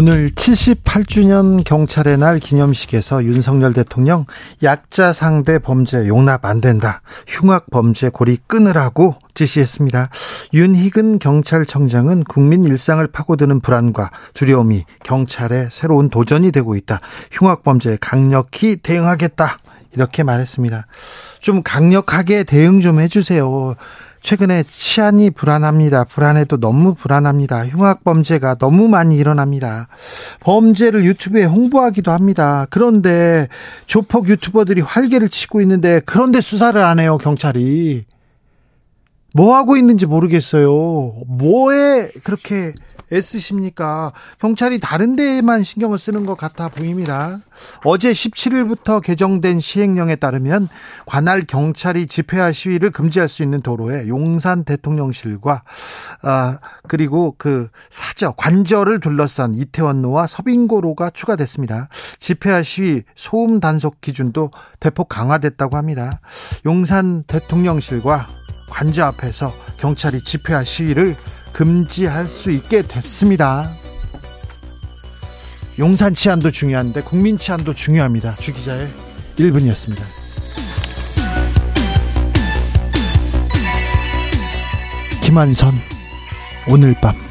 오늘 78주년 경찰의 날 기념식에서 윤석열 대통령 약자 상대 범죄 용납 안 된다. 흉악 범죄 고리 끊으라고 지시했습니다. 윤희근 경찰청장은 국민 일상을 파고드는 불안과 두려움이 경찰의 새로운 도전이 되고 있다. 흉악 범죄에 강력히 대응하겠다. 이렇게 말했습니다. 좀 강력하게 대응 좀 해주세요. 최근에 치안이 불안합니다. 불안해도 너무 불안합니다. 흉악 범죄가 너무 많이 일어납니다. 범죄를 유튜브에 홍보하기도 합니다. 그런데 조폭 유튜버들이 활개를 치고 있는데 그런데 수사를 안 해요, 경찰이. 뭐 하고 있는지 모르겠어요. 뭐에 그렇게 애쓰십니까? 경찰이 다른 데에만 신경을 쓰는 것 같아 보입니다. 어제 17일부터 개정된 시행령에 따르면 관할 경찰이 집회와 시위를 금지할 수 있는 도로에 용산 대통령실과 아 그리고 그 사저 관저를 둘러싼 이태원로와 서빙고로가 추가됐습니다. 집회와 시위 소음 단속 기준도 대폭 강화됐다고 합니다. 용산 대통령실과 관저 앞에서 경찰이 집회와 시위를 금지할 수 있게 됐습니다. 용산 치안도 중요한데 국민 치안도 중요합니다. 주 기자의 1분이었습니다. 김한선 오늘 밤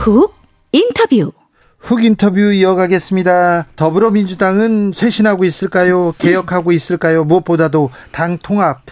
훅 인터뷰 훅 인터뷰 이어가겠습니다. 더불어민주당은 쇄신하고 있을까요? 개혁하고 있을까요? 무엇보다도 당 통합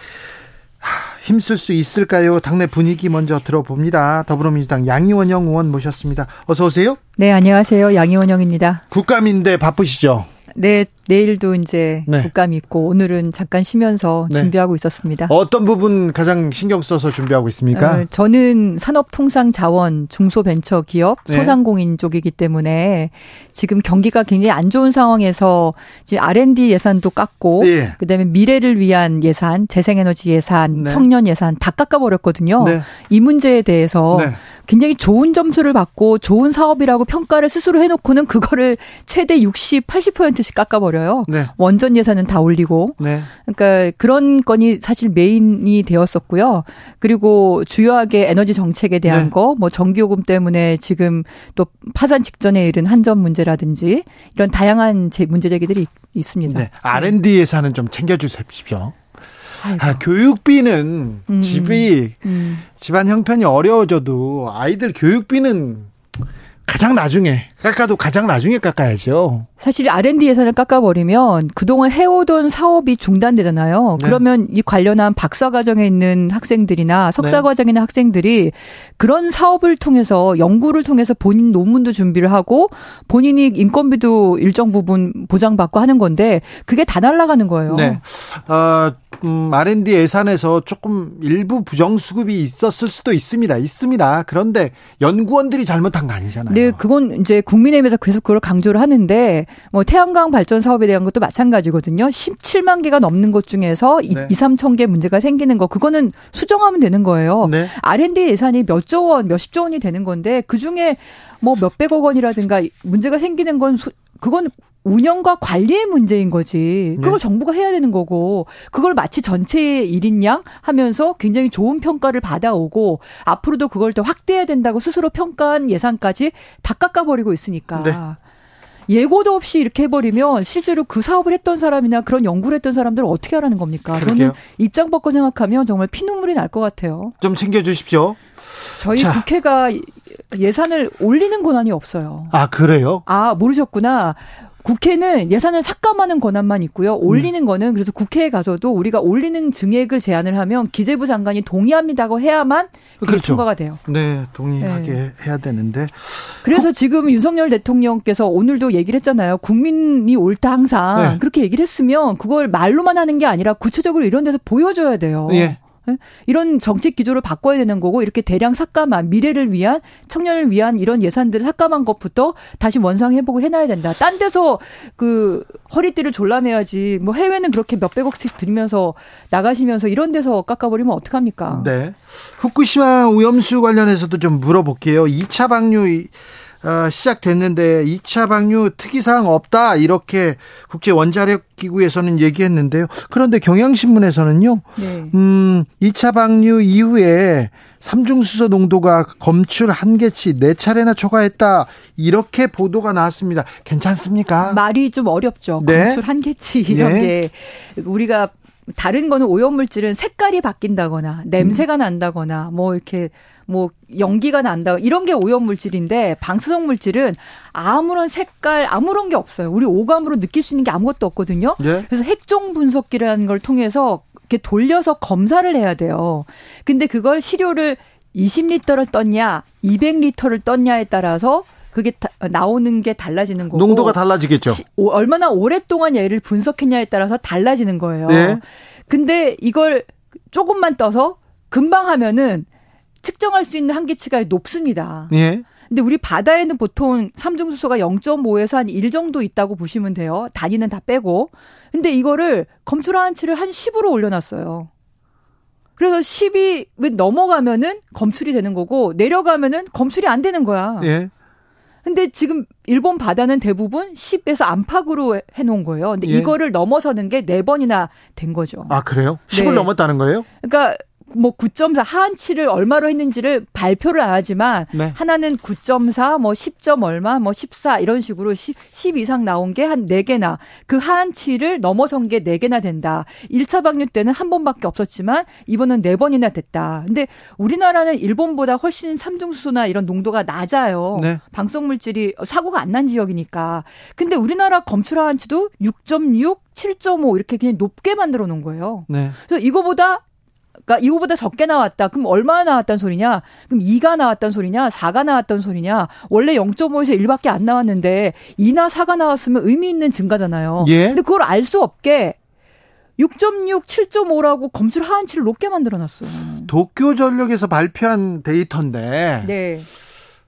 힘쓸 수 있을까요? 당내 분위기 먼저 들어봅니다. 더불어민주당 양이원영 의원 모셨습니다. 어서 오세요. 네, 안녕하세요. 양이원영입니다. 국감인데 바쁘시죠? 네, 내일도 이제 네. 국감이 있고 오늘은 잠깐 쉬면서 네. 준비하고 있었습니다. 어떤 부분 가장 신경 써서 준비하고 있습니까? 어, 저는 산업통상자원 중소벤처기업 네. 소상공인 쪽이기 때문에 지금 경기가 굉장히 안 좋은 상황에서 지금 R&D 예산도 깎고 네. 그다음에 미래를 위한 예산, 재생에너지 예산, 네. 청년 예산 다 깎아버렸거든요. 네. 이 문제에 대해서 네. 굉장히 좋은 점수를 받고 좋은 사업이라고 평가를 스스로 해놓고는 그거를 최대 60, 80%씩 깎아버려. 올려요. 네. 원전 예산은 다 올리고. 네. 그러니까 그런 건이 사실 메인이 되었었고요. 그리고 주요하게 에너지 정책에 대한 네. 거, 뭐 전기요금 때문에 지금 또 파산 직전에 이른 한전 문제라든지 이런 다양한 문제 제기들이 있습니다. 네. R&D 예산은 좀 챙겨주십시오. 아, 교육비는 음. 집이 음. 집안 형편이 어려워져도 아이들 교육비는 가장 나중에 깎아도 가장 나중에 깎아야죠. 사실 R&D 예산을 깎아버리면 그동안 해오던 사업이 중단되잖아요. 네. 그러면 이 관련한 박사 과정에 있는 학생들이나 석사 네. 과정에 있는 학생들이 그런 사업을 통해서 연구를 통해서 본인 논문도 준비를 하고 본인이 인건비도 일정 부분 보장받고 하는 건데 그게 다 날아가는 거예요. 네. 어, 음, R&D 예산에서 조금 일부 부정수급이 있었을 수도 있습니다. 있습니다. 그런데 연구원들이 잘못한 거 아니잖아요. 네, 그건 이제 국민의힘에서 계속 그걸 강조를 하는데 뭐 태양광 발전 사업에 대한 것도 마찬가지거든요. 17만 개가 넘는 것 중에서 네. 2, 3천 개 문제가 생기는 거 그거는 수정하면 되는 거예요. 네. R&D 예산이 몇 조 원, 몇십 조 원이 되는 건데 그 중에 뭐 몇백억 원이라든가 문제가 생기는 건 수, 그건 운영과 관리의 문제인 거지. 그걸 네. 정부가 해야 되는 거고, 그걸 마치 전체의 일인 양 하면서 굉장히 좋은 평가를 받아오고, 앞으로도 그걸 더 확대해야 된다고 스스로 평가한 예산까지 다 깎아버리고 있으니까. 네. 예고도 없이 이렇게 해버리면 실제로 그 사업을 했던 사람이나 그런 연구를 했던 사람들은 어떻게 하라는 겁니까? 그러게요. 저는 입장 바꿔 생각하면 정말 피눈물이 날 것 같아요. 좀 챙겨주십시오. 저희 자. 국회가 예산을 올리는 권한이 없어요. 아, 그래요? 아, 모르셨구나. 국회는 예산을 삭감하는 권한만 있고요. 올리는 음. 거는 그래서 국회에 가서도 우리가 올리는 증액을 제안을 하면 기재부 장관이 동의합니다고 해야만 그렇죠. 통과가 돼요. 네, 동의하게 네. 해야 되는데. 그래서 어? 지금 윤석열 대통령께서 오늘도 얘기를 했잖아요. 국민이 옳다 항상 네. 그렇게 얘기를 했으면 그걸 말로만 하는 게 아니라 구체적으로 이런 데서 보여줘야 돼요. 예. 예? 이런 정책 기조를 바꿔야 되는 거고 이렇게 대량 삭감한 미래를 위한 청년을 위한 이런 예산들을 삭감한 것부터 다시 원상 회복을 해놔야 된다. 딴 데서 그 허리띠를 졸라매야지 뭐 해외는 그렇게 몇백억씩 들이면서 나가시면서 이런 데서 깎아버리면 어떡합니까? 네. 후쿠시마 오염수 관련해서도 좀 물어볼게요. 2차 방류 어, 시작됐는데 2차 방류 특이사항 없다 이렇게 국제 원자력 기구에서는 얘기했는데요. 그런데 경향신문에서는요. 네. 음, 2차 방류 이후에 삼중수소 농도가 검출 한계치 네 차례나 초과했다 이렇게 보도가 나왔습니다. 괜찮습니까? 말이 좀 어렵죠. 네. 검출 한계치 이런 네. 게 우리가 다른 거는 오염물질은 색깔이 바뀐다거나 냄새가 난다거나 뭐 이렇게 뭐 연기가 난다 이런 게 오염 물질인데 방사성 물질은 아무런 색깔 아무런 게 없어요. 우리 오감으로 느낄 수 있는 게 아무것도 없거든요. 네? 그래서 핵종 분석기라는 걸 통해서 이렇게 돌려서 검사를 해야 돼요. 근데 그걸 시료를 20리터를 떴냐, 200리터를 떴냐에 따라서 그게 나오는 게 달라지는 거고 농도가 달라지겠죠. 시, 오, 얼마나 오랫동안 얘를 분석했냐에 따라서 달라지는 거예요. 네. 근데 이걸 조금만 떠서 금방 하면은 측정할 수 있는 한계치가 높습니다. 예. 근데 우리 바다에는 보통 삼중수소가 0.5에서 한 1 정도 있다고 보시면 돼요. 단위는 다 빼고. 근데 이거를 검출 한치를 한 10으로 올려놨어요. 그래서 10이 넘어가면은 검출이 되는 거고 내려가면은 검출이 안 되는 거야. 예. 근데 지금 일본 바다는 대부분 10에서 안팎으로 해놓은 거예요. 근데 예. 이거를 넘어서는 게네 번이나 된 거죠. 아 그래요? 10을 네. 넘었다는 거예요? 그러니까 뭐 9.4 하한치를 얼마로 했는지를 발표를 안 하지만 네. 하나는 9.4, 뭐 10점 얼마, 뭐 14 이런 식으로 10, 10 이상 나온 게 한 4개나 그 하한치를 넘어선 게 4개나 된다. 1차 방류 때는 한 번밖에 없었지만 이번은 4번이나 됐다. 근데 우리나라는 일본보다 훨씬 삼중수소나 이런 농도가 낮아요. 네. 방송 물질이 사고가 안 난 지역이니까. 근데 우리나라 검출 하한치도 6.6 7.5 이렇게 그냥 높게 만들어 놓은 거예요. 네. 그래서 이거보다 그러니까 이거보다 적게 나왔다. 그럼 얼마나 나왔단 소리냐? 그럼 2가 나왔단 소리냐? 4가 나왔단 소리냐? 원래 0.5에서 1밖에 안 나왔는데 2나 4가 나왔으면 의미 있는 증가잖아요. 예? 근데 그걸 알 수 없게 6.6, 7.5라고 검출 하한치를 높게 만들어 놨어요. 도쿄 전력에서 발표한 데이터인데. 네.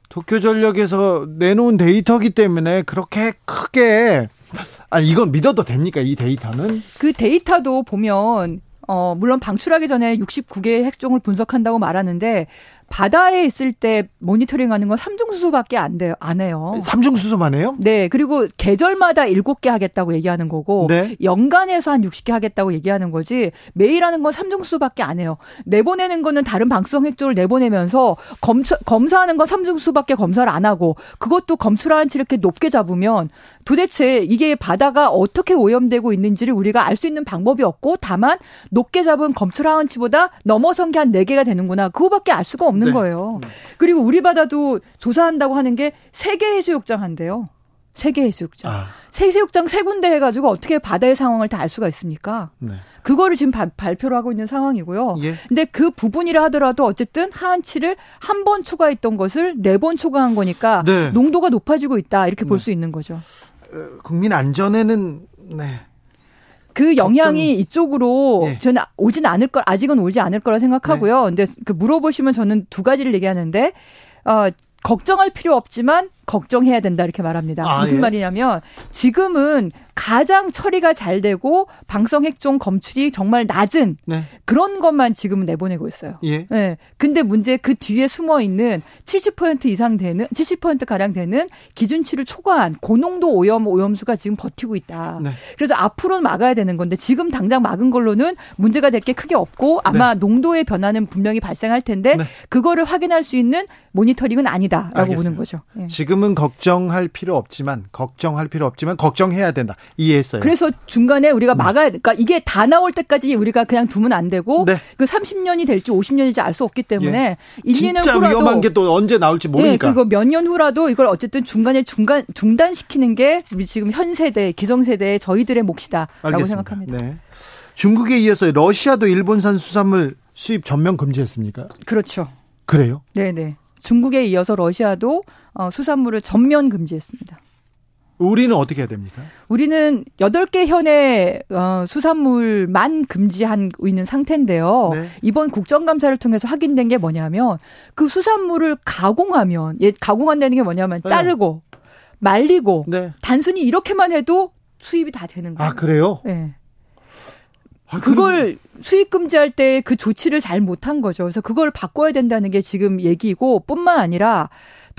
도쿄 전력에서 내놓은 데이터기 때문에 그렇게 크게 아 이건 믿어도 됩니까? 이 데이터는? 그 데이터도 보면 어, 물론 방출하기 전에 69개의 핵종을 분석한다고 말하는데 바다에 있을 때 모니터링 하는 건 삼중수소밖에 안 돼요. 안 해요. 삼중수소만 해요? 네. 그리고 계절마다 7개 하겠다고 얘기하는 거고 네. 연간에서 한 60개 하겠다고 얘기하는 거지 매일 하는 건 삼중수소밖에 안 해요. 내보내는 거는 다른 방수성 핵종을 내보내면서 검사, 검사하는 건 삼중수소밖에 검사를 안 하고 그것도 검출한치 이렇게 높게 잡으면 도대체 이게 바다가 어떻게 오염되고 있는지를 우리가 알 수 있는 방법이 없고 다만 높게 잡은 검출하한치보다 넘어선 게한 4개가 되는구나. 그거밖에 알 수가 없는 없는 네. 거예요. 음. 그리고 우리 바다도 조사한다고 하는 게 세계 해수욕장 한대요. 세계 해수욕장. 아. 세계해수욕장 세 군데 해가지고 어떻게 바다의 상황을 다 알 수가 있습니까? 네. 그거를 지금 바, 발표를 하고 있는 상황이고요. 예. 근데 그 부분이라 하더라도 어쨌든 하한치를 한번 추가했던 것을 네번 추가한 거니까 네. 농도가 높아지고 있다 이렇게 볼수 네. 있는 거죠. 어, 국민 안전에는 네. 그 영향이. 이쪽으로 예. 저는 오진 않을 걸 아직은 오지 않을 거라 생각하고요. 네. 근데 그 물어보시면 저는 두 가지를 얘기하는데 어 걱정할 필요 없지만 걱정해야 된다 이렇게 말합니다. 아, 무슨 예. 말이냐면 지금은 가장 처리가 잘 되고 방성 핵종 검출이 정말 낮은 네. 그런 것만 지금은 내보내고 있어요. 예. 네. 근데 문제 그 뒤에 숨어 있는 70% 이상 되는 70% 가량 되는 기준치를 초과한 고농도 오염 오염수가 지금 버티고 있다. 네. 그래서 앞으로는 막아야 되는 건데 지금 당장 막은 걸로는 문제가 될 게 크게 없고 아마 네. 농도의 변화는 분명히 발생할 텐데 네. 그거를 확인할 수 있는 모니터링은 아니다라고 알겠습니다. 보는 거죠. 예. 지금은 걱정할 필요 없지만 걱정할 필요 없지만 걱정해야 된다. 이해했어요. 그래서 중간에 우리가 막아야 그러니까 이게 다 나올 때까지 우리가 그냥 두면 안 되고 네. 그 30년이 될지 50년일지 알 수 없기 때문에 예. 1, 2년 후라도 위험한 게 또 언제 나올지 모르니까. 네, 그리고 몇 년 후라도 이걸 어쨌든 중간에 중간 중단시키는 게 우리 지금 현 세대 기성 세대 저희들의 몫이다라고 알겠습니다. 생각합니다. 네. 중국에 이어서 러시아도 일본산 수산물 수입 전면 금지했습니까? 그렇죠. 그래요? 네네. 중국에 이어서 러시아도 어, 수산물을 전면 금지했습니다. 우리는 어떻게 해야 됩니까? 우리는 8개 현의 어, 수산물만 금지하고 있는 상태인데요. 네. 이번 국정감사를 통해서 확인된 게 뭐냐면 그 수산물을 가공하면 예, 가공한다는 게 뭐냐면 네. 자르고 네. 말리고 네. 단순히 이렇게만 해도 수입이 다 되는 거예요. 아, 그래요? 네. 아, 그걸 수입 금지할 때 그 조치를 잘 못한 거죠. 그래서 그걸 바꿔야 된다는 게 지금 얘기고 뿐만 아니라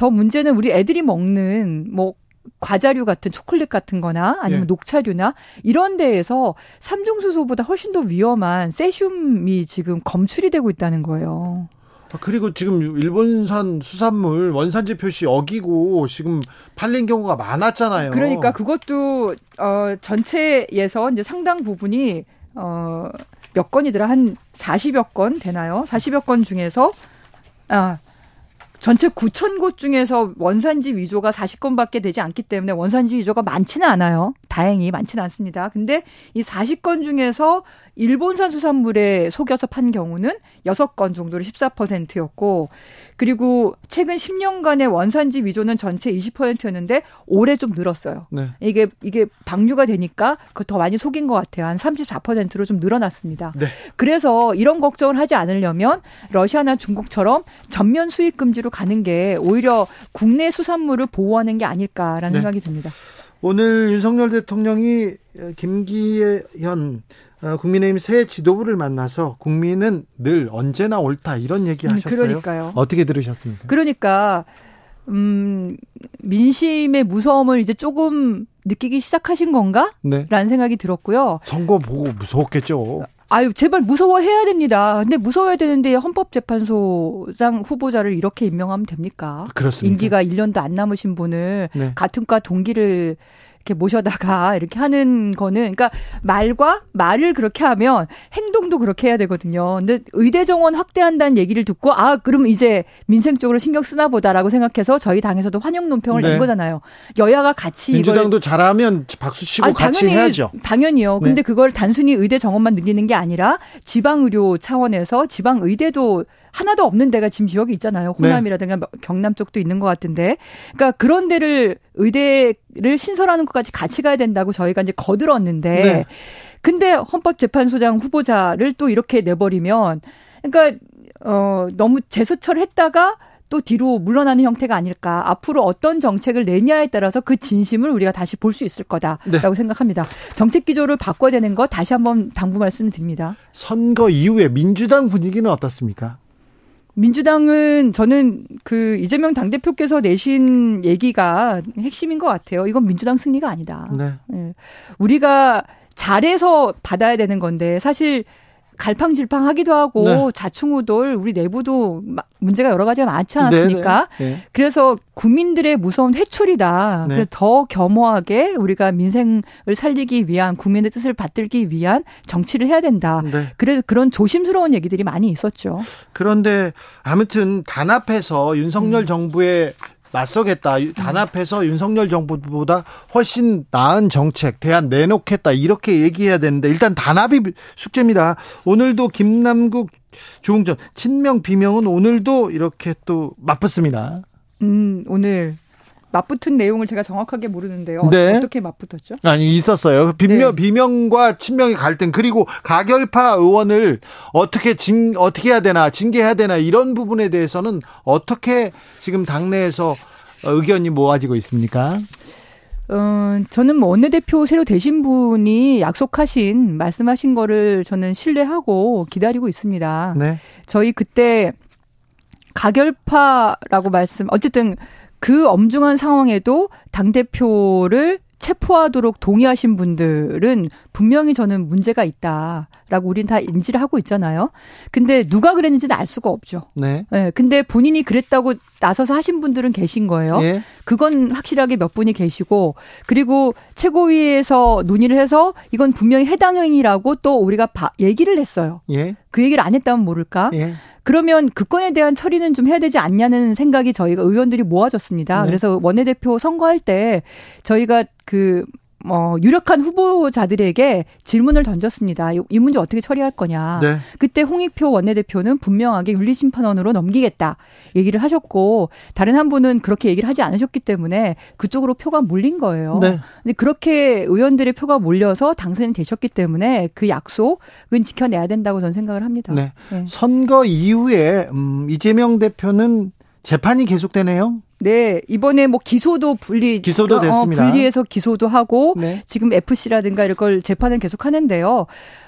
더 문제는 우리 애들이 먹는 뭐 과자류 같은 초콜릿 같은 거나 아니면 예. 녹차류나 이런 데에서 삼중수소보다 훨씬 더 위험한 세슘이 지금 검출이 되고 있다는 거예요. 아, 그리고 지금 일본산 수산물 원산지 표시 어기고 지금 팔린 경우가 많았잖아요. 그러니까 그것도 어 전체에서 이제 상당 부분이 어몇 건이더라 한 40여 건 되나요? 40여 건 중에서 아 전체 9천 곳 중에서 원산지 위조가 40건밖에 되지 않기 때문에 원산지 위조가 많지는 않아요. 다행히 많지는 않습니다. 근데 이 40건 중에서 일본산 수산물에 속여서 판 경우는 6건 정도로 14%였고 그리고 최근 10년간의 원산지 위조는 전체 20%였는데 올해 좀 늘었어요. 네. 이게 이게 방류가 되니까 더 많이 속인 것 같아요. 한 34%로 좀 늘어났습니다. 네. 그래서 이런 걱정을 하지 않으려면 러시아나 중국처럼 전면 수입 금지로 가는 게 오히려 국내 수산물을 보호하는 게 아닐까라는 네. 생각이 듭니다. 오늘 윤석열 대통령이 김기현 어, 국민의힘 새 지도부를 만나서 국민은 늘 언제나 옳다 이런 얘기 음, 하셨어요. 그러니까요. 어떻게 들으셨습니까? 그러니까 음, 민심의 무서움을 이제 조금 느끼기 시작하신 건가? 네. 라는 생각이 들었고요. 선거 보고 무서웠겠죠. 아유, 제발 무서워해야 됩니다. 근데 무서워야 되는데 헌법재판소장 후보자를 이렇게 임명하면 됩니까? 그렇습니다. 임기가 1년도 안 남으신 분을 네. 같은 과 동기를 이렇게 모셔다가 이렇게 하는 거는 그러니까 말과 말을 그렇게 하면 행동도 그렇게 해야 되거든요. 근데 의대 정원 확대한다는 얘기를 듣고 아 그럼 이제 민생 쪽으로 신경 쓰나 보다라고 생각해서 저희 당에서도 환영 논평을 네. 낸 거잖아요. 여야가 같이 민주당도 잘하면 박수 치고 아니, 같이 당연히, 해야죠. 당연히요. 네. 근데 그걸 단순히 의대 정원만 늘리는 게 아니라 지방 의료 차원에서 지방 의대도 하나도 없는 데가 지금 지역이 있잖아요. 네. 호남이라든가 네. 경남 쪽도 있는 것 같은데. 그러니까 그런 데를 의대를 신설하는 것까지 같이 가야 된다고 저희가 이제 거들었는데. 네. 근데 헌법재판소장 후보자를 또 이렇게 내버리면 그러니까 어 너무 재수처를 했다가 또 뒤로 물러나는 형태가 아닐까. 앞으로 어떤 정책을 내냐에 따라서 그 진심을 우리가 다시 볼 수 있을 거다라고 네. 생각합니다. 정책 기조를 바꿔야 되는 거 다시 한번 당부 말씀드립니다. 선거 이후에 민주당 분위기는 어떻습니까? 민주당은 저는 그 이재명 당대표께서 내신 얘기가 핵심인 것 같아요. 이건 민주당 승리가 아니다. 네. 네. 우리가 잘해서 받아야 되는 건데 사실 갈팡질팡하기도 하고 네. 자충우돌 우리 내부도 문제가 여러 가지가 많지 않았습니까? 네, 네. 네. 그래서 국민들의 무서운 회초리다. 네. 그래서 더 겸허하게 우리가 민생을 살리기 위한 국민의 뜻을 받들기 위한 정치를 해야 된다. 네. 그래서 그런 조심스러운 얘기들이 많이 있었죠. 그런데 아무튼 단합해서 윤석열 음. 정부의 맞서겠다. 단합해서 윤석열 정부보다 훨씬 나은 정책, 대안 내놓겠다. 이렇게 얘기해야 되는데 일단 단합이 숙제입니다. 오늘도 김남국 조웅전 친명 비명은 오늘도 이렇게 또 맞붙습니다. 음, 오늘 맞붙은 내용을 제가 정확하게 모르는데요. 네. 어떻게 맞붙었죠? 아니 있었어요. 비명 네. 비명과 친명의 갈등 그리고 가결파 의원을 어떻게 징 어떻게 해야 되나 징계해야 되나 이런 부분에 대해서는 어떻게 지금 당내에서 의견이 모아지고 있습니까? 어, 저는 뭐 원내대표 새로 되신 분이 약속하신 말씀하신 거를 저는 신뢰하고 기다리고 있습니다. 네. 저희 그때 가결파라고 말씀 어쨌든 그 엄중한 상황에도 당대표를 체포하도록 동의하신 분들은 분명히 저는 문제가 있다라고 우린 다 인지를 하고 있잖아요. 근데 누가 그랬는지는 알 수가 없죠. 네. 네. 근데 본인이 그랬다고 나서서 하신 분들은 계신 거예요. 예. 그건 확실하게 몇 분이 계시고 그리고 최고위에서 논의를 해서 이건 분명히 해당 행위라고 또 우리가 바, 얘기를 했어요. 예. 그 얘기를 안 했다면 모를까? 예. 그러면 그 건에 대한 처리는 좀 해야 되지 않냐는 생각이 저희가 의원들이 모아졌습니다. 네. 그래서 원내대표 선거할 때 저희가 그 어, 유력한 후보자들에게 질문을 던졌습니다. 이 문제 어떻게 처리할 거냐. 네. 그때 홍익표 원내대표는 분명하게 윤리심판원으로 넘기겠다 얘기를 하셨고 다른 한 분은 그렇게 얘기를 하지 않으셨기 때문에 그쪽으로 표가 몰린 거예요. 네. 근데 그렇게 의원들의 표가 몰려서 당선이 되셨기 때문에 그 약속은 지켜내야 된다고 저는 생각을 합니다. 네. 네. 선거 이후에 음, 이재명 대표는 재판이 계속되네요. 네, 이번에 뭐 기소도 분리 기소도 어, 됐습니다. 어, 분리해서 기소도 하고 네. 지금 FC라든가 이런 걸 재판을 계속 하는데요.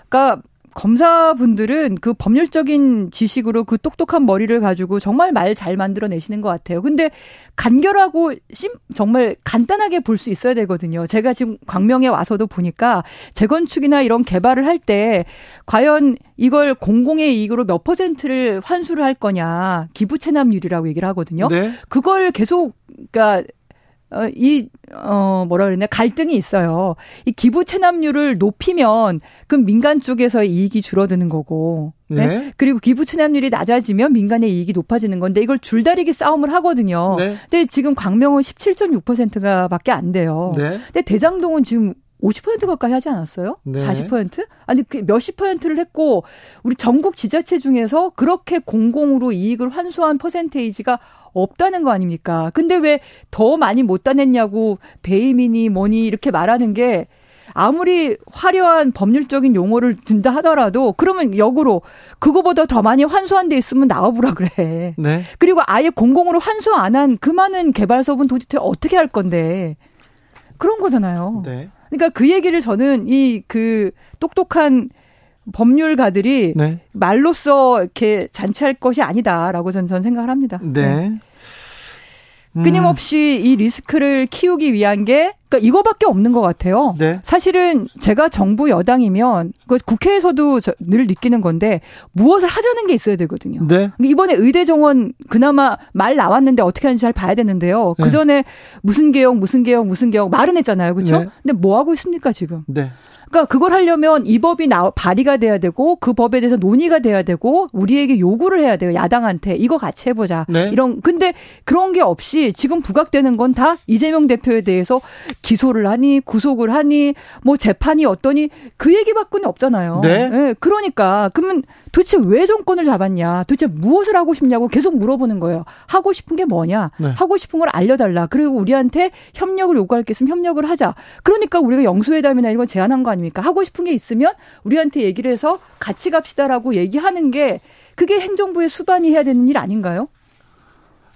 그러니까 검사분들은 그 법률적인 지식으로 그 똑똑한 머리를 가지고 정말 말 잘 만들어내시는 것 같아요. 근데 간결하고 심, 정말 간단하게 볼 수 있어야 되거든요. 제가 지금 광명에 와서도 보니까 재건축이나 이런 개발을 할 때 과연 이걸 공공의 이익으로 몇 퍼센트를 환수를 할 거냐 기부 체납률이라고 얘기를 하거든요. 네. 그걸 계속 그러니까 어, 이, 어, 뭐라 그랬나, 갈등이 있어요. 이 기부 체납률을 높이면, 그럼 민간 쪽에서의 이익이 줄어드는 거고, 네. 네? 그리고 기부 체납률이 낮아지면 민간의 이익이 높아지는 건데, 이걸 줄다리기 싸움을 하거든요. 네. 근데 지금 광명은 17.6%가 밖에 안 돼요. 네. 근데 대장동은 지금 50% 가까이 하지 않았어요? 네. 40%? 아니 그 몇십 퍼센트를 했고 우리 전국 지자체 중에서 그렇게 공공으로 이익을 환수한 퍼센테이지가 없다는 거 아닙니까? 근데 왜 더 많이 못 따냈냐고 배임이니 뭐니 이렇게 말하는 게 아무리 화려한 법률적인 용어를 든다 하더라도 그러면 역으로 그거보다 더 많이 환수한 데 있으면 나와보라 그래. 네. 그리고 아예 공공으로 환수 안 한 그 많은 개발사업은 도대체 어떻게 할 건데 그런 거잖아요. 네. 그러니까 그 얘기를 저는 이 그 똑똑한 법률가들이 네. 말로써 이렇게 잔치할 것이 아니다라고 저는, 저는 생각을 합니다. 네. 네. 음. 끊임없이 이 리스크를 키우기 위한 게 그러니까 이거밖에 없는 것 같아요. 네. 사실은 제가 정부 여당이면 그 국회에서도 늘 느끼는 건데 무엇을 하자는 게 있어야 되거든요. 네. 이번에 의대 정원 그나마 말 나왔는데 어떻게 하는지 잘 봐야 되는데요. 그 전에 무슨 개혁 무슨 개혁 무슨 개혁 말은 했잖아요. 그렇죠? 네. 근데 뭐 하고 있습니까 지금? 네. 그러니까 그걸 하려면 이 법이 나 발의가 돼야 되고 그 법에 대해서 논의가 돼야 되고 우리에게 요구를 해야 돼요. 야당한테 이거 같이 해보자. 네. 이런 근데 그런 게 없이 지금 부각되는 건 다 이재명 대표에 대해서 기소를 하니 구속을 하니 뭐 재판이 어떠니 그 얘기밖에 없잖아요. 네. 네. 그러니까 그러면 도대체 왜 정권을 잡았냐? 도대체 무엇을 하고 싶냐고 계속 물어보는 거예요. 하고 싶은 게 뭐냐? 네. 하고 싶은 걸 알려달라. 그리고 우리한테 협력을 요구할 게 있으면 협력을 하자. 그러니까 우리가 영수회담이나 이런 거 제안한 거 아닙니까? 하고 싶은 게 있으면 우리한테 얘기를 해서 같이 갑시다라고 얘기하는 게 그게 행정부의 수반이 해야 되는 일 아닌가요?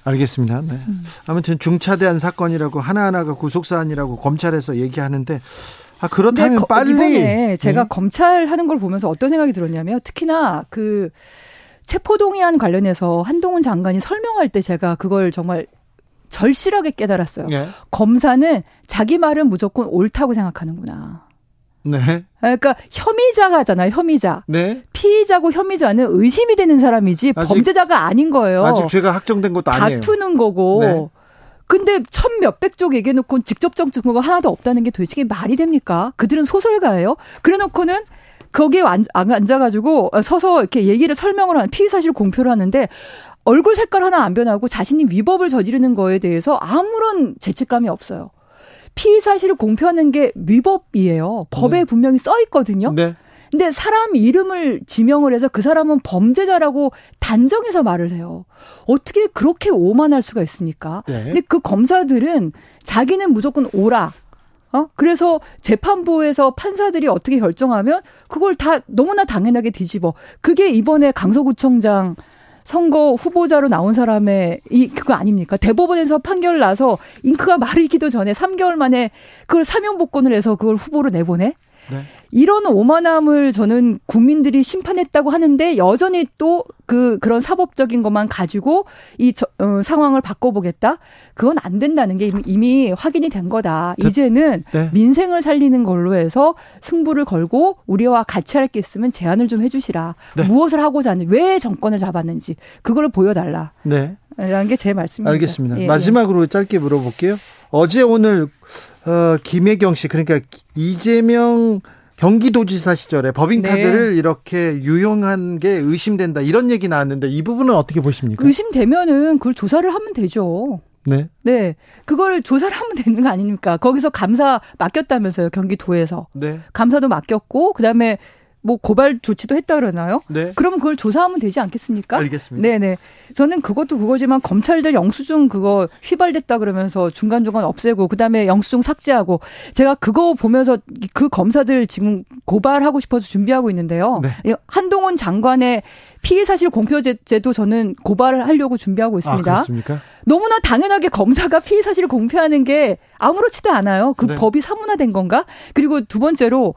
알겠습니다. 네. 음. 아무튼 중차대한 사건이라고 하나하나가 구속 사안이라고 검찰에서 얘기하는데 아 그렇다면 빨리 이번에 제가 네. 검찰 하는 걸 보면서 어떤 생각이 들었냐면 특히나 그 체포동의안 관련해서 한동훈 장관이 설명할 때 제가 그걸 정말 절실하게 깨달았어요. 네. 검사는 자기 말은 무조건 옳다고 생각하는구나. 네. 그러니까 혐의자가잖아요, 혐의자. 네. 피의자고 혐의자는 의심이 되는 사람이지 아직, 범죄자가 아닌 거예요. 아직 죄가 확정된 것도 아니에요. 다투는 거고. 네. 근데 천 몇백 쪽 얘기해놓고 직접적 증거가 하나도 없다는 게 도대체 말이 됩니까? 그들은 소설가예요. 그래놓고는 거기에 앉아가지고 서서 이렇게 얘기를 설명을 하는 피의 사실 공표를 하는데 얼굴 색깔 하나 안 변하고 자신이 위법을 저지르는 거에 대해서 아무런 죄책감이 없어요. 피의 사실을 공표하는 게 위법이에요. 법에 네. 분명히 써 있거든요. 네. 근데 사람 이름을 지명을 해서 그 사람은 범죄자라고 단정해서 말을 해요. 어떻게 그렇게 오만할 수가 있습니까? 네. 근데 그 검사들은 자기는 무조건 오라. 어? 그래서 재판부에서 판사들이 어떻게 결정하면 그걸 다 너무나 당연하게 뒤집어. 그게 이번에 강서구청장 선거 후보자로 나온 사람의 이 그거 아닙니까? 대법원에서 판결 나서 잉크가 마르기도 전에 3개월 만에 그걸 사면 복권을 해서 그걸 후보로 내보내? 네. 이런 오만함을 저는 국민들이 심판했다고 하는데 여전히 또 그 그런 사법적인 것만 가지고 이 저, 어, 상황을 바꿔보겠다. 그건 안 된다는 게 이미, 이미 확인이 된 거다. 이제는 네. 민생을 살리는 걸로 해서 승부를 걸고 우리와 같이 할 게 있으면 제안을 좀 해주시라. 네. 무엇을 하고자 하는지 왜 정권을 잡았는지 그걸 보여달라. 네. 라는 게 제 말씀입니다. 알겠습니다. 예, 예. 마지막으로 예. 짧게 물어볼게요. 어제 오늘 어, 김혜경 씨 그러니까 이재명 경기도지사 시절에 법인카드를 네. 이렇게 유용한 게 의심된다 이런 얘기 나왔는데 이 부분은 어떻게 보십니까? 의심되면은 그걸 조사를 하면 되죠. 네. 네. 그걸 조사를 하면 되는 거 아닙니까? 거기서 감사 맡겼다면서요, 경기도에서. 네. 감사도 맡겼고, 그 다음에 뭐 고발 조치도 했다 그러나요? 네. 그러면 그걸 조사하면 되지 않겠습니까? 알겠습니다. 네네. 저는 그것도 그거지만 검찰들 영수증 그거 휘발됐다 그러면서 중간중간 없애고 그다음에 영수증 삭제하고 제가 그거 보면서 그 검사들 지금 고발하고 싶어서 준비하고 있는데요. 네. 한동훈 장관의 피의 사실 공표제도 저는 고발을 하려고 준비하고 있습니다. 아, 그렇습니까? 너무나 당연하게 검사가 피의 사실을 공표하는 게 아무렇지도 않아요. 그 네. 법이 사문화된 건가? 그리고 두 번째로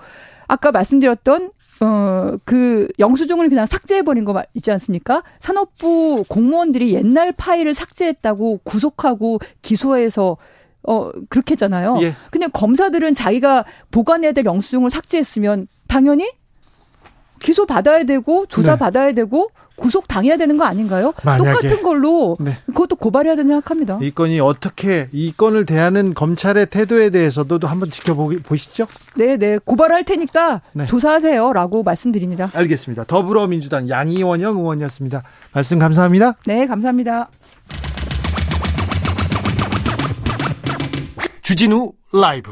아까 말씀드렸던 어, 그 영수증을 그냥 삭제해버린 거 있지 않습니까? 산업부 공무원들이 옛날 파일을 삭제했다고 구속하고 기소해서 어, 그렇게 했잖아요. 예. 근데 검사들은 자기가 보관해야 될 영수증을 삭제했으면 당연히 기소 받아야 되고 조사 네. 받아야 되고 구속 당해야 되는 거 아닌가요? 똑같은 걸로 네. 그것도 고발해야 된다 생각합니다. 이 건이 어떻게 이 건을 대하는 검찰의 태도에 대해서도 한번 지켜보시죠. 네, 네. 고발할 테니까 네. 조사하세요라고 말씀드립니다. 알겠습니다. 더불어민주당 양이원영 의원이었습니다. 말씀 감사합니다. 네, 감사합니다. 주진우 라이브